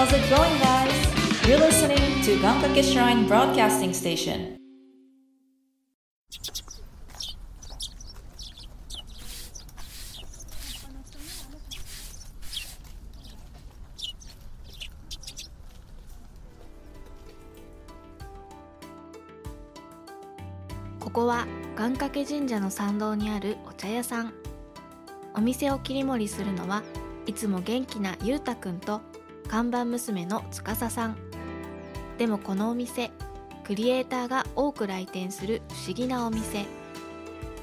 How's it going, guys? You're listening to Gankake Shrine Broadcasting Station. ここは願掛け神社の参道にあるお茶屋さんお店を切り盛りするのはいつも元気なゆうたくんと看板娘のつかささんでもこのお店クリエイターが多く来店する不思議なお店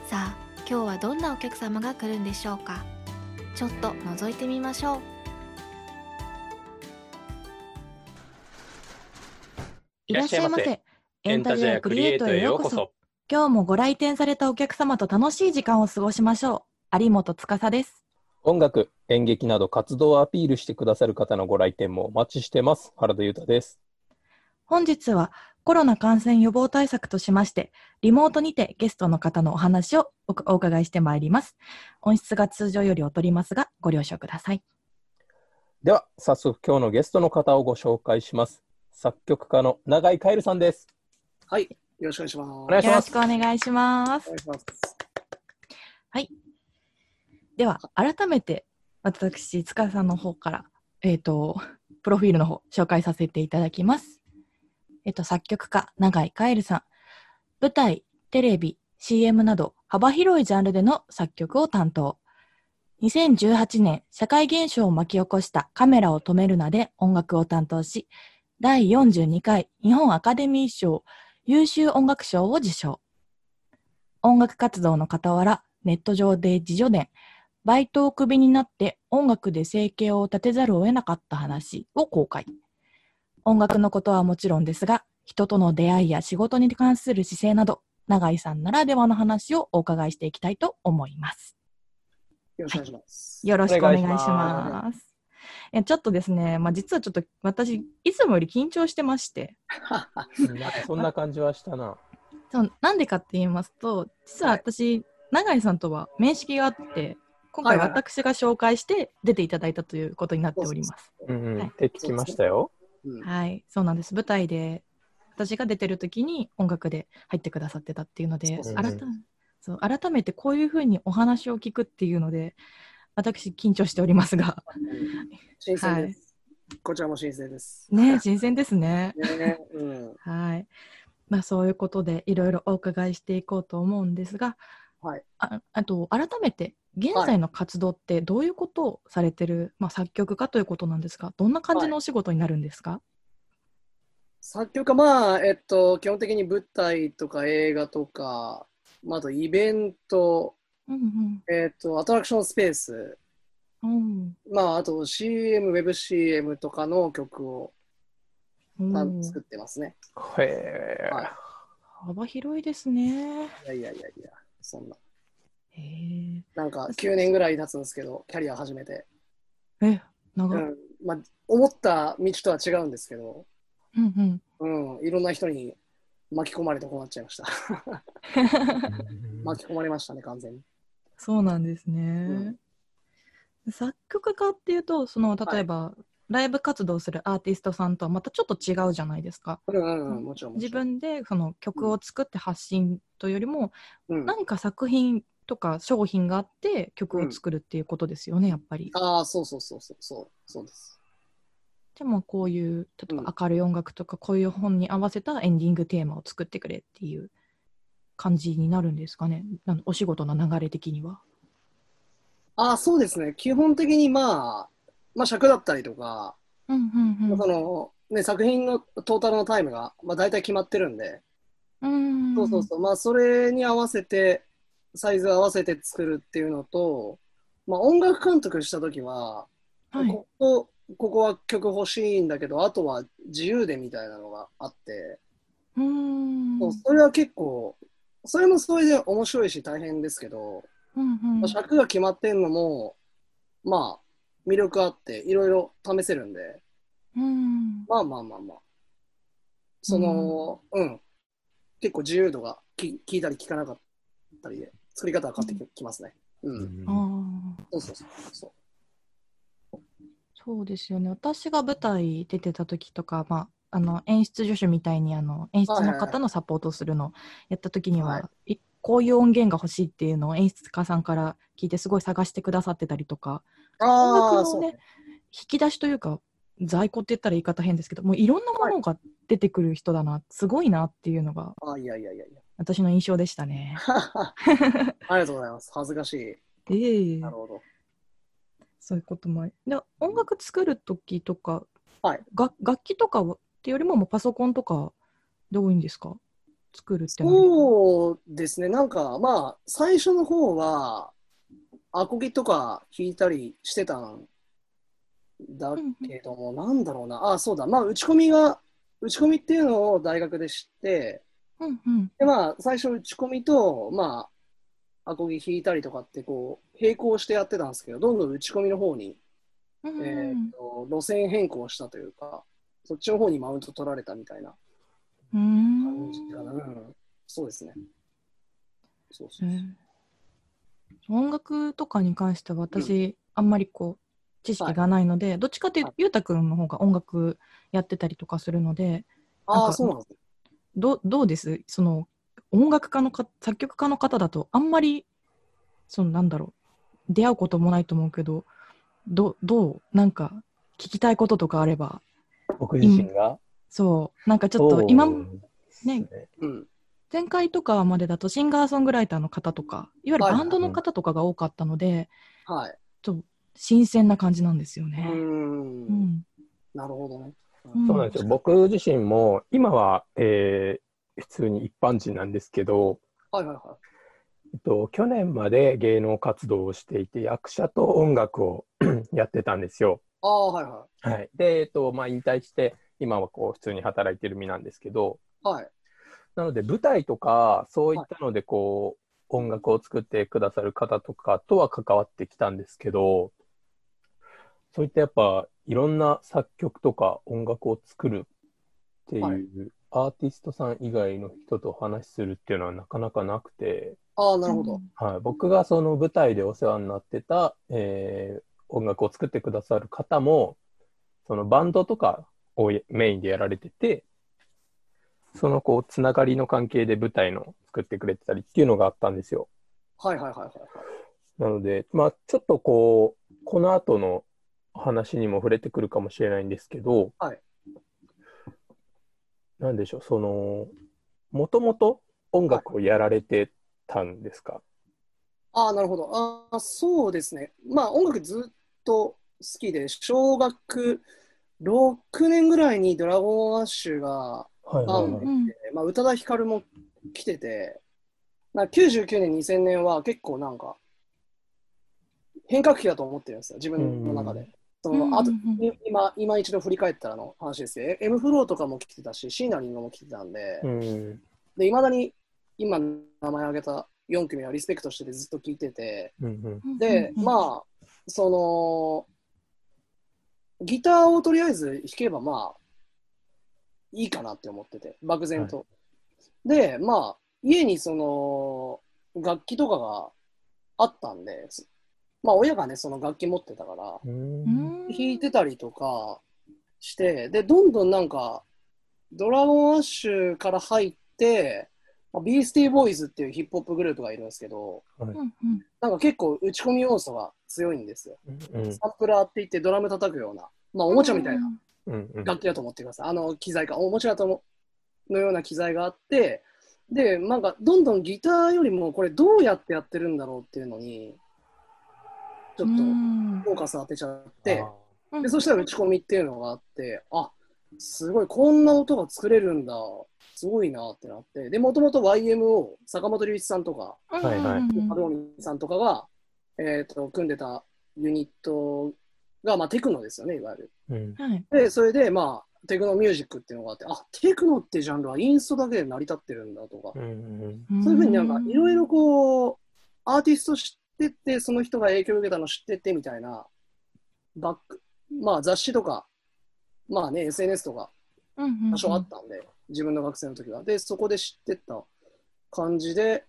さあ今日はどんなお客様が来るんでしょうかちょっと覗いてみましょういらっしゃいませ。エンタジアクリエイトへようこそ。今日もご来店されたお客様と楽しい時間を過ごしましょう。有本司です。音楽、演劇など活動をアピールしてくださる方のご来店もお待ちしてます。原田裕太です。本日はコロナ感染予防対策としまして、リモートにてゲストの方のお話をおお伺いしてまいります。音質が通常より劣りますが、ご了承ください。では、早速今日のゲストの方をご紹介します。作曲家の永井カエルさんです。はい、よろしくお願いします。よろしくお。願いします。はい。では、改めて、私、塚さんの方から、えっ、と、プロフィールの方、紹介させていただきます。えっ、と、作曲家、永井カエルさん。舞台、テレビ、CM など、幅広いジャンルでの作曲を担当。2018年、社会現象を巻き起こしたカメラを止めるなで音楽を担当し、第42回日本アカデミー賞優秀音楽賞を受賞。音楽活動の傍ら、ネット上で自助伝、バイトをクビになって音楽で生計を立てざるを得なかった話を公開。音楽のことはもちろんですが、人との出会いや仕事に関する姿勢など、永井さんならではの話をお伺いしていきたいと思います。よろしくお願いします。よろしくお願いします。えちょっとですね、まあ、実はちょっと私、いつもより緊張してまして、そんな感じはしたな。そうなんでかって言いますと、実は私、永井さんとは面識があって、今回はいはい私が紹介して出ていただいたということになっております。うんうん。はいって聞きましたよ。うんはい、そうなんです。舞台で私が出てる時に音楽で入ってくださってたっていうので、改めそう改めてこういうふうにお話を聞くっていうので、私緊張しておりますが、新鮮です。こちらも新鮮です。ね、新鮮ですね。ね、うん。はい。まあそういうことでいろいろお伺いしていこうと思うんですが、はい。ああと改めて現在の活動ってどういうことをされてる、まあ、作曲家ということなんですがどんな感じのお仕事になるんですか、作曲家、まあ、えっと、基本的に舞台とか映画とか、まあ、あとイベント、うんえっと、アトラクションスペース、うんまあ、あと CM、ウェブ CM とかの曲を作ってますね。へえ。はい幅広いですね。いやいやいやいや、そんな。へえ。なんか9年ぐらい経つんですけど、キャリア始めて。え、長い。うん。まあ、思った道とは違うんですけど、うんうん。うん、いろんな人に巻き込まれてこうなっちゃいました。巻き込まれましたね、完全に。そうなんですね。作曲家っていうと、その例えば、ライブ活動するアーティストさんとはまたちょっと違うじゃないですか。うんうんうん、もちろん。も自分でその曲を作って発信というよりも、うん、何か作品とか商品があって曲を作るっていうことですよね、やっぱり。ああ、そうそうそうそう、そうそうです。でもこういう例えうんば明るい音楽とかこういう本に合わせたエンディングテーマを作ってくれっていう感じになるんですかねお仕事の流れ的には。ああ、そうですね。基本的にまあ、まあ尺だったりとか、うんうんうんそのね、作品のトータルのタイムが、まあ、大体決まってるんで、うんそうそうそう、まあそれに合わせて、サイズ合わせて作るっていうのと、まあ音楽監督したときは、はい。ここ、ここは曲欲しいんだけど、あとは自由でみたいなのがあって、うん。それは結構、それもそれで面白いし大変ですけど、うんうん。まあ尺が決まってんのも、まあ、魅力あって、いろいろ試せるんで、うん。まあまあまあまあ、その、うん、結構自由度がき聞いたり聞かなかったりで、作り方が変わってき,、ますね。うん。そうそうそうそう。そそうですよね。私が舞台出てた時とか、まあ、あの演出助手みたいにあの演出の方のサポートをするのをやった時には、、はいこういう音源が欲しいっていうのを演出家さんから聞いてすごい探してくださってたりとかあ音あ、楽のね。引き出しというか在庫って言ったら言い方変ですけどもういろんなものが出てくる人だな、すごいなっていうのがあいやいやいやいや。私の印象でしたね。ありがとうございます。恥ずかしい。ええなるほど。そういうことも。で音楽作る時とか、はいが楽器とかはっていうよりももうパソコンとかで多いんですか？作るってそうですね。なんか、まあ、最初の方は、アコギとか弾いたりしてたんだけども、なんだろうな。あ、そうだ。まあ、打ち込みが、打ち込みっていうのを大学で知って、うんうんで、まあ、最初打ち込みと、まあ、アコギ弾いたりとかって、こう、並行してやってたんですけど、どんどん打ち込みの方に、うんうんえーと、路線変更したというか、そっちの方にマウント取られたみたいなうーん感じかな。うん、そうですね。そうそうそう。へえ音楽とかに関しては私、あんまりこう知識がないので、どっちかっていうと、はいゆうたくんの方が音楽やってたりとかするのでああ、かそうなんですね。どうどうです？その音楽家のか作曲家の方だとあんまりそのなんだろう出会うこともないと思うけどどどう？なんか聞きたいこととかあれば僕自身が？そうなんかちょっと今そうですねうん。前回とかまでだとシンガーソングライターの方とかいわゆるはいバンドの方とかが多かったので、はい。ちょっと新鮮な感じなんですよ。ね。うんんなるほどね。うんそうなんですよ。僕自身も、今は、えー普通に一般人なんですけど、はいはいはえっと、去年まで芸能活動をしていて、役者と音楽を やってたんですよ。い。ああ、はいははい。で、えっと、まあ、引退して、今はこう、普通に働いてる身なんですけど、い。はい。なので、舞台とか、そういったので、こう、音楽を作ってくださる方とかとは関わってきたんですけど、そういったやっぱ、いろんな作曲とか音楽を作るっていう、はいアーティストさん以外の人とお話しするっていうのはなかなかなくて、ああ、なるほど。はい、僕がその舞台でお世話になってた、えー音楽を作ってくださる方も、そのバンドとかをメインでやられてて、そのこう、つながりの関係で舞台の作ってくれてたりっていうのがあったんですよ。はいはいはいはいはい。なので、まあ、ちょっとこう、この後の話にも触れてくるかもしれないんですけど、はいなんでしょう、その、もともと音楽をやられてたんですか、ああ、なるほど。ああ、そうですね。まあ、音楽ずっと好きで、小学6年ぐらいにドラゴンアッシュが、はいあはいはいうんまあ、宇多田ヒカルも来てて、な99年、2000年は結構なんか、変革期だと思ってるんですよ、自分の中で。そのあとうんうん。うんい今今一度振り返ったらの話ですけど、M フローとかも来てたし、シーナリングも来てたんで、うん。で、いまだに今名前挙げた4組はリスペクトしててずっと聞いてて、うんうん。で、あ、まあ、その、ギターをとりあえず弾けばまあ、いいかなって思ってて、漠然と。で、まあ、家にその、楽器とかがあったんで、すまあ、親がね、その楽器持ってたから、弾いてたりとかして、で、どんどんなんか、ドラゴンアッシュから入って、まあビースティーボーイズっていうヒップホップグループがいるんですけど、うんうん。なんか結構打ち込み要素が強いんですよ。うんサンプラーって言ってドラム叩くような、まあおもちゃみたいな楽器だと思ってください。あの機材か、おもちゃとものような機材があって、で、なんかどんどんギターよりもこれどうやってやってるんだろうっていうのに、ちょっとうん。フォーカス当てちゃって、うん。で、そしたら打ち込みっていうのがあって、あ、すごい、こんな音が作れるんだ。すごいなってなって。で、もともと YMO、坂本龍一さんとか、はいはい。うんうん門海さんとかが、えっ、と、組んでたユニットが、まあ、テクノですよね、いわゆる。うん。はい。で、それで、まあ、テクノミュージックっていうのがあって、あ、テクノってジャンルはインストだけで成り立ってるんだとか、うんそういうふうになんか、いろいろこう、アーティスト知ってて、その人が影響を受けたの知っててみたいな、バック、まあ雑誌とか、まあね、SNS とか、うん多少あったんで、自分の学生の時は。で、そこで知ってった感じで、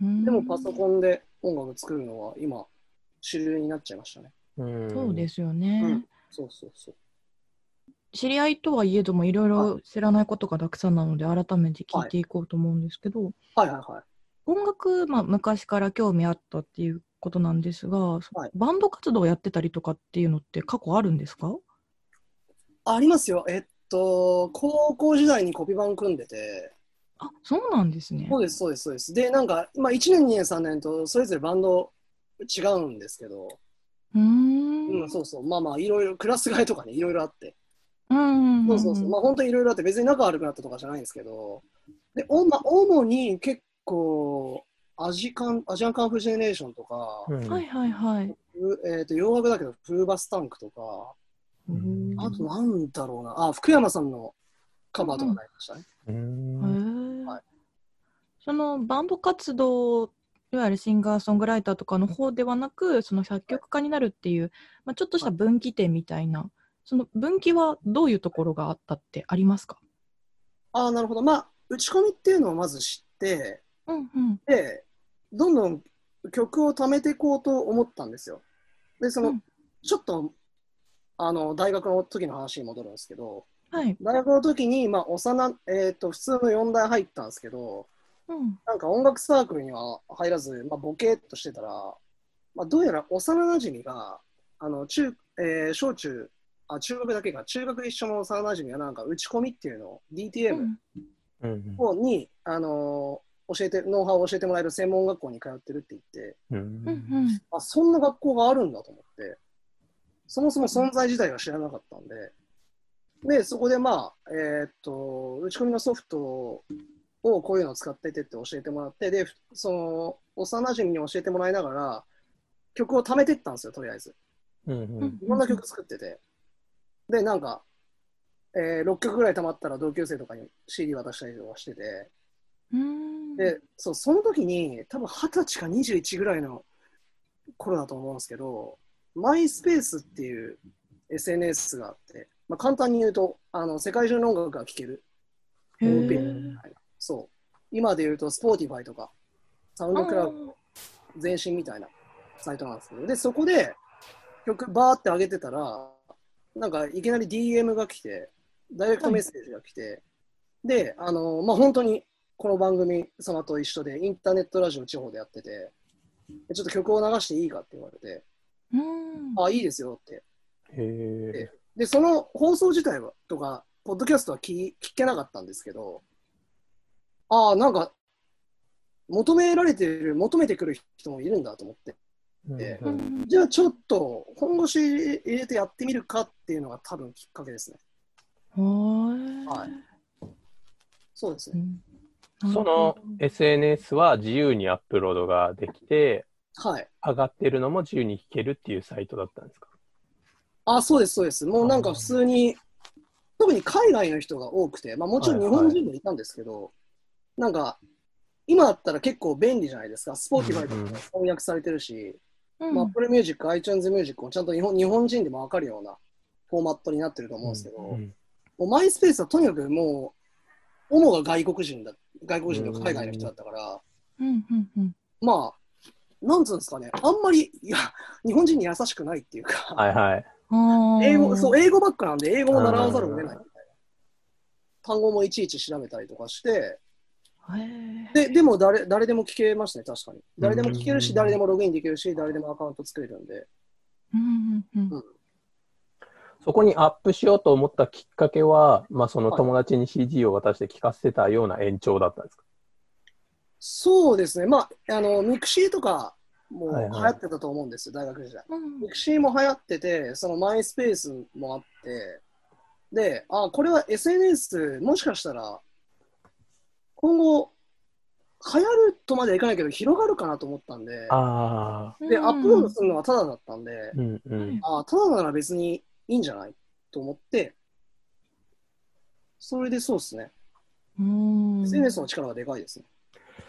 うんでもパソコンで音楽作るのは今、主流になっちゃいましたね。うんそうですよね。うんそうそうそう。知り合いとはいえどもいろいろ知らないことがたくさんなので改めて聞いていこうと思うんですけど、はいはいはい。音楽、まあ、昔から興味あったっていうことなんですが、はいバンド活動をやってたりとかっていうのって過去あるんですか？ありますよ。えっと、高校時代にコピーバン組んでて、あそうなんですね。そうです、そうです、そうです。で、なんか、まあ、1年、2年、3年と、それぞれバンド違うんですけど、うーんうん、そうそう。まあまあ、いろいろ、クラス替えとかね、いろいろあって。うんうんそうそうそう。まあ、本当にいろいろあって、別に仲悪くなったとかじゃないんですけど、で、おまあ、主に結構、アジカン、アジアンカンフージェネレーションとか、うん。はいはいはい。ふえっ、と、洋楽だけど、フーバスタンクとか、うん。あとなんだろうな、あ、福山さんのカバーとかになりましたね。うへんー。はい。そのバンド活動いわゆるシンガーソングライターとかの方ではなくその作曲家になるっていう、まあ、ちょっとした分岐点みたいなその分岐はどういうところがあったってありますか？ああ、なるほど。まあ、打ち込みっていうのをまず知って、うんうん。で、どんどん曲を貯めていこうと思ったんですよ。で、その、うん。ちょっと、あの、大学の時の話に戻るんですけど、はい、大学の時に、まあ、幼、えっ、と、普通の4大入ったんですけど、うん。なんか音楽サークルには入らず、まあ、ボケーっとしてたら、まあ、どうやら幼馴染が、あの、中、えー小中、あ、中学だけか、中学一緒の幼馴染がなんか打ち込みっていうのを、DTM、うん。うんをに、あのー教えて、ノウハウを教えてもらえる専門学校に通ってるって言って、うん。あ、そんな学校があるんだと思って、そもそも存在自体が知らなかったんで、で、そこでまあ、えーっと、打ち込みのソフトをこういうのを使っててって教えてもらって、で、その、幼馴染に教えてもらいながら、曲を貯めてったんですよ、とりあえず。うんうん。いろんな曲作ってて。で、なんか、えー6曲ぐらい貯まったら同級生とかに CD 渡したりとかしてて、うんで、そう、その時に、多分二十歳か21ぐらいの頃だと思うんですけど、マイスペースっていう SNS があって、まあ、簡単に言うと、あの世界中の音楽が聴けるへホームページーみたいな。そう。今で言うと、Spotify とか、サウンドクラウドの前身みたいなサイトなんですけど、で、そこで曲バーって上げてたら、なんかいきなり DM が来て、ダイレクトメッセージが来て、で、あの、まあ、本当にこの番組様と一緒で、インターネットラジオ地方でやってて、でちょっと曲を流していいかって言われて、うんあ、いいですよって。へえ。で、その放送自体は、とか、ポッドキャストは聞聞けなかったんですけど、ああ、なんか、求められてる、求めてくる人もいるんだと思って、えうんうんじゃあちょっと本腰入れてやってみるかっていうのが多分きっかけですね。ははいそうですね。うんその SNS は自由にアップロードができて、はい。上がってるのも自由に弾けるっていうサイトだったんですか？あ、そうです、そうです。もうなんか普通に、特に海外の人が多くて、まあもちろん日本人もいたんですけど、なんか、今だったら結構便利じゃないですか。Spotify とかも翻訳されてるし、うん。まあ、Apple Music、iTunes Music もちゃんと日本日本人でもわかるようなフォーマットになってると思うんですけど、うんもうマイスペースはとにかくもう、主が外国人だ、外国人の海外の人だったから、うんうんうんまあ、なんつうんですかね、あんまり、いや、日本人に優しくないっていうか、はいはい。英語、そう、英語ばっかなんで、英語も習わざるを得ないみたいな。単語もいちいち調べたりとかして、で、でも誰、誰でも聞けますね、確かに。誰でも聞けるし、うん誰でもログインできるし、誰でもアカウント作れるんで。うんうんうんそこにアップしようと思ったきっかけは、まあ、その友達に CD を渡して聞かせてたような延長だったんですか、そうですね、まあ、あの、ミクシーとかもはいはい。流行ってたと思うんですよ、大学時代。うん。ミクシーも流行ってて、そのマイスペースもあって、で、あ、これは SNS、もしかしたら、今後、流行るとまではいかないけど、広がるかなと思ったんで、ああ、で、アップロードするのはタダだったんで、うんうん。あ、タダなら別にいいんじゃない？と思って、それでそうですね。うん SNS の力はでかいですね。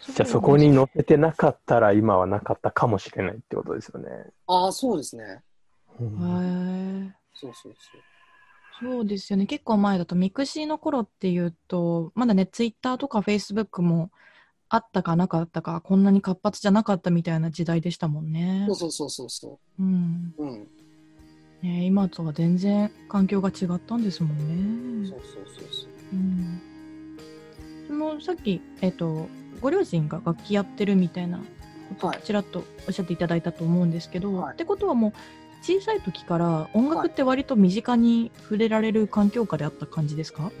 じゃあそこに載せてなかったら今はなかったかもしれないってことですよね。ああ、そうですね。うんへーそうそうそう。そうですよね結構前だとミクシーの頃っていうとまだねツイッターとかフェイスブックもあったかなかったかこんなに活発じゃなかったみたいな時代でしたもんねそうそうそうそうそうんう。うん。ね、今とは全然環境が違ったんですもんね。そうそうそうそう。うん、そのさっき、えっと、ご両親が楽器やってるみたいなことをはいちらっとおっしゃっていただいたと思うんですけど、はいってことはもう小さい時から音楽って割と身近に触れられる環境下であった感じですか、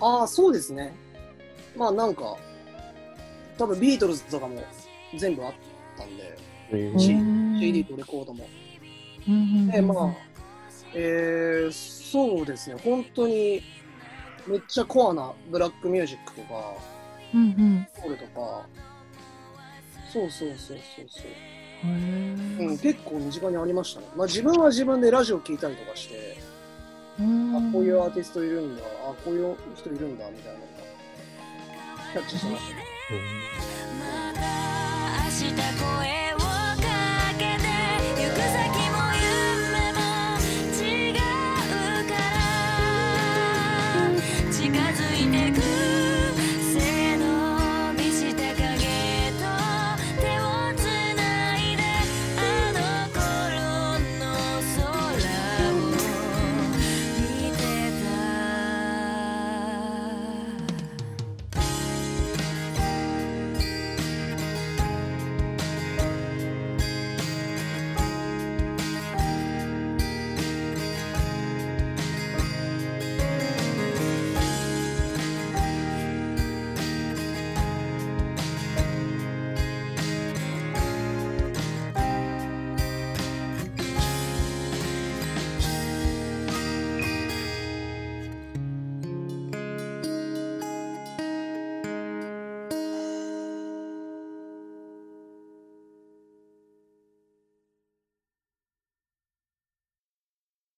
ああ、そうですね。まあなんか、多分ビートルズとかも全部あったんで、えしうん CD とレコードも。で、まあ、えー、そうですね、本当にめっちゃコアなブラックミュージックとか、うんうん。ソウルとか、そうそうそうそうそう。うん、結構身近にありましたね。まあ自分は自分でラジオ聞いたりとかして、うん。あ、こういうアーティストいるんだ、あ、こういう人いるんだ、みたいなのがキャッチしてました。ね。うん